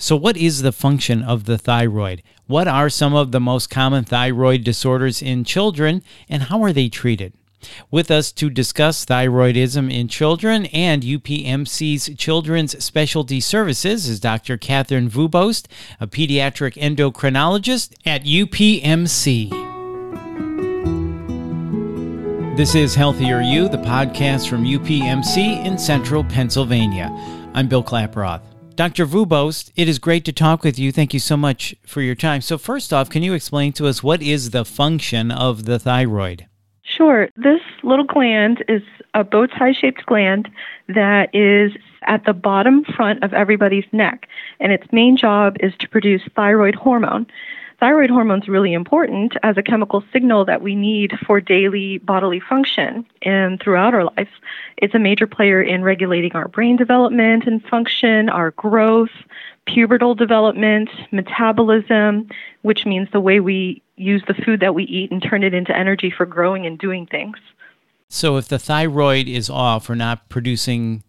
So, what is the function of the thyroid? What are some of the most common thyroid disorders in children, and how are they treated? With us to discuss thyroidism in children and UPMC's Children's Specialty Services is Dr. Catherine Vubost, a pediatric endocrinologist at UPMC. This is Healthier You, the podcast from UPMC in central Pennsylvania. I'm Bill Klaproth. Dr. Vubost, it is great to talk with you. Thank you so much for your time. So, first off, can you explain to us what is the function of the thyroid? Sure. This little gland is a bow tie shaped gland that is at the bottom front of everybody's neck, and its main job is to produce thyroid hormone. Thyroid hormone is really important as a chemical signal that we need for daily bodily function and throughout our lives. It's a major player in regulating our brain development and function, our growth, pubertal development, metabolism, which means the way we use the food that we eat and turn it into energy for growing and doing things. So, if the thyroid is off or not producing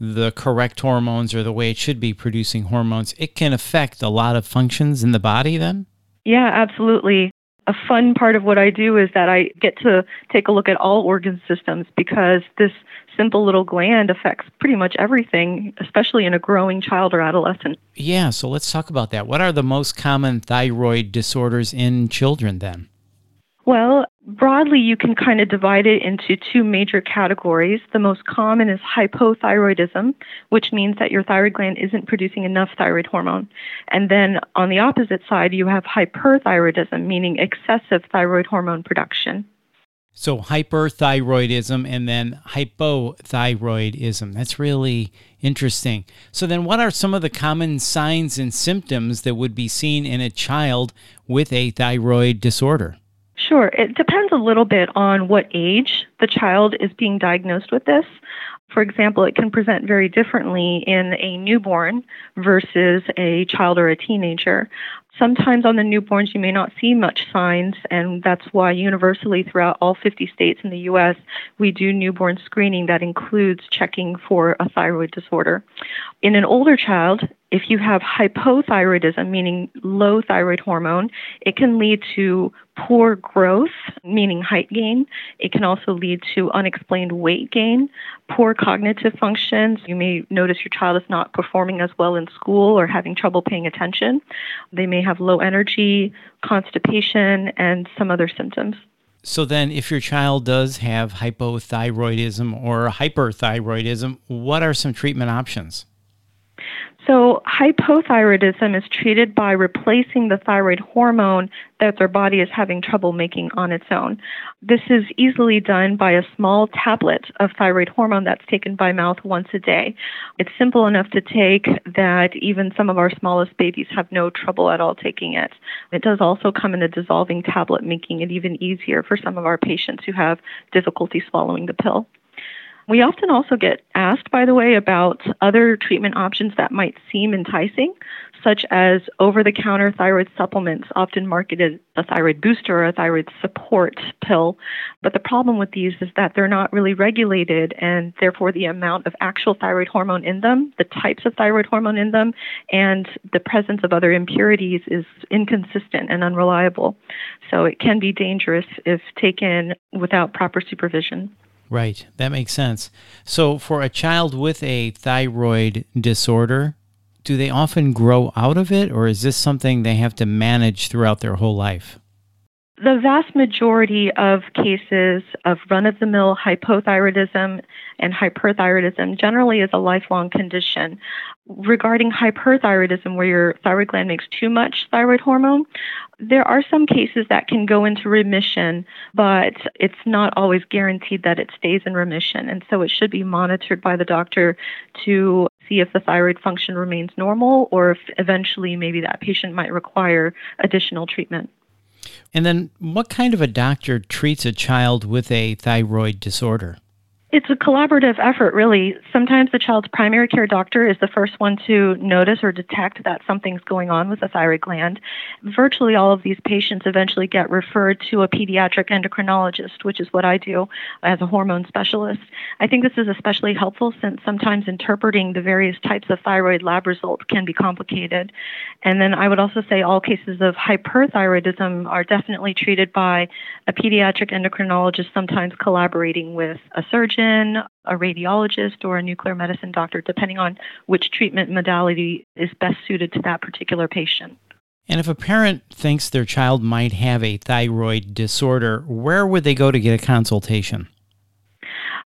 the correct hormones or the way it should be producing hormones, it can affect a lot of functions in the body then? Yeah, absolutely. A fun part of what I do is that I get to take a look at all organ systems because this simple little gland affects pretty much everything, especially in a growing child or adolescent. Yeah, so let's talk about that. What are the most common thyroid disorders in children then? Well, broadly, you can kind of divide it into two major categories. The most common is hypothyroidism, which means that your thyroid gland isn't producing enough thyroid hormone. And then on the opposite side, you have hyperthyroidism, meaning excessive thyroid hormone production. So, hyperthyroidism and then hypothyroidism. That's really interesting. So, then what are some of the common signs and symptoms that would be seen in a child with a thyroid disorder? Sure. It depends a little bit on what age the child is being diagnosed with this. For example, it can present very differently in a newborn versus a child or a teenager. Sometimes on the newborns, you may not see much signs, and that's why universally throughout all 50 states in the U.S., we do newborn screening that includes checking for a thyroid disorder. In an older child, if you have hypothyroidism, meaning low thyroid hormone, it can lead to poor growth, meaning height gain. It can also lead to unexplained weight gain, poor cognitive functions. You may notice your child is not performing as well in school or having trouble paying attention. They may have low energy, constipation, and some other symptoms. So then, if your child does have hypothyroidism or hyperthyroidism, what are some treatment options? So, hypothyroidism is treated by replacing the thyroid hormone that their body is having trouble making on its own. This is easily done by a small tablet of thyroid hormone that's taken by mouth once a day. It's simple enough to take that even some of our smallest babies have no trouble at all taking it. It does also come in a dissolving tablet, making it even easier for some of our patients who have difficulty swallowing the pill. We often also get asked, by the way, about other treatment options that might seem enticing, such as over the counter thyroid supplements, often marketed a thyroid booster or a thyroid support pill. But the problem with these is that they're not really regulated, and therefore the amount of actual thyroid hormone in them, the types of thyroid hormone in them, and the presence of other impurities is inconsistent and unreliable. So it can be dangerous if taken without proper supervision. Right. That makes sense. So, for a child with a thyroid disorder, do they often grow out of it, or is this something they have to manage throughout their whole life? The vast majority of cases of run of the mill hypothyroidism and hyperthyroidism generally is a lifelong condition. Regarding hyperthyroidism, where your thyroid gland makes too much thyroid hormone, there are some cases that can go into remission, but it's not always guaranteed that it stays in remission. And so it should be monitored by the doctor to see if the thyroid function remains normal or if eventually maybe that patient might require additional treatment. And then, what kind of a doctor treats a child with a thyroid disorder? It's a collaborative effort, really. Sometimes the child's primary care doctor is the first one to notice or detect that something's going on with the thyroid gland. Virtually all of these patients eventually get referred to a pediatric endocrinologist, which is what I do as a hormone specialist. I think this is especially helpful since sometimes interpreting the various types of thyroid lab results can be complicated. And then I would also say all cases of hyperthyroidism are definitely treated by a pediatric endocrinologist, sometimes collaborating with a surgeon a radiologist, or a nuclear medicine doctor, depending on which treatment modality is best suited to that particular patient. And if a parent thinks their child might have a thyroid disorder, where would they go to get a consultation?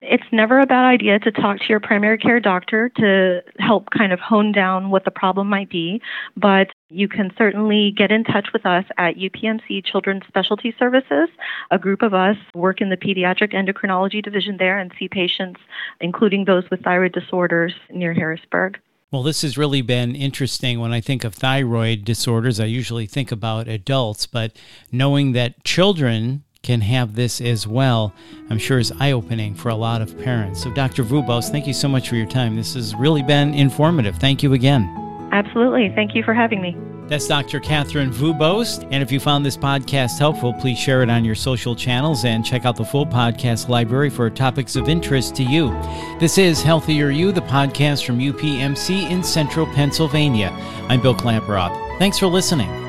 It's never a bad idea to talk to your primary care doctor to help kind of hone down what the problem might be, but you can certainly get in touch with us at UPMC Children's Specialty Services. A group of us work in the pediatric endocrinology division there and see patients, including those with thyroid disorders near Harrisburg. Well, this has really been interesting. When I think of thyroid disorders, I usually think about adults, but knowing that children can have this as well, I'm sure is eye opening for a lot of parents. So, Dr. Vubos, thank you so much for your time. This has really been informative. Thank you again. Absolutely. Thank you for having me. That's Dr. Catherine Vubos. And if you found this podcast helpful, please share it on your social channels and check out the full podcast library for topics of interest to you. This is Healthier You, the podcast from UPMC in central Pennsylvania. I'm Bill Klaproth. Thanks for listening.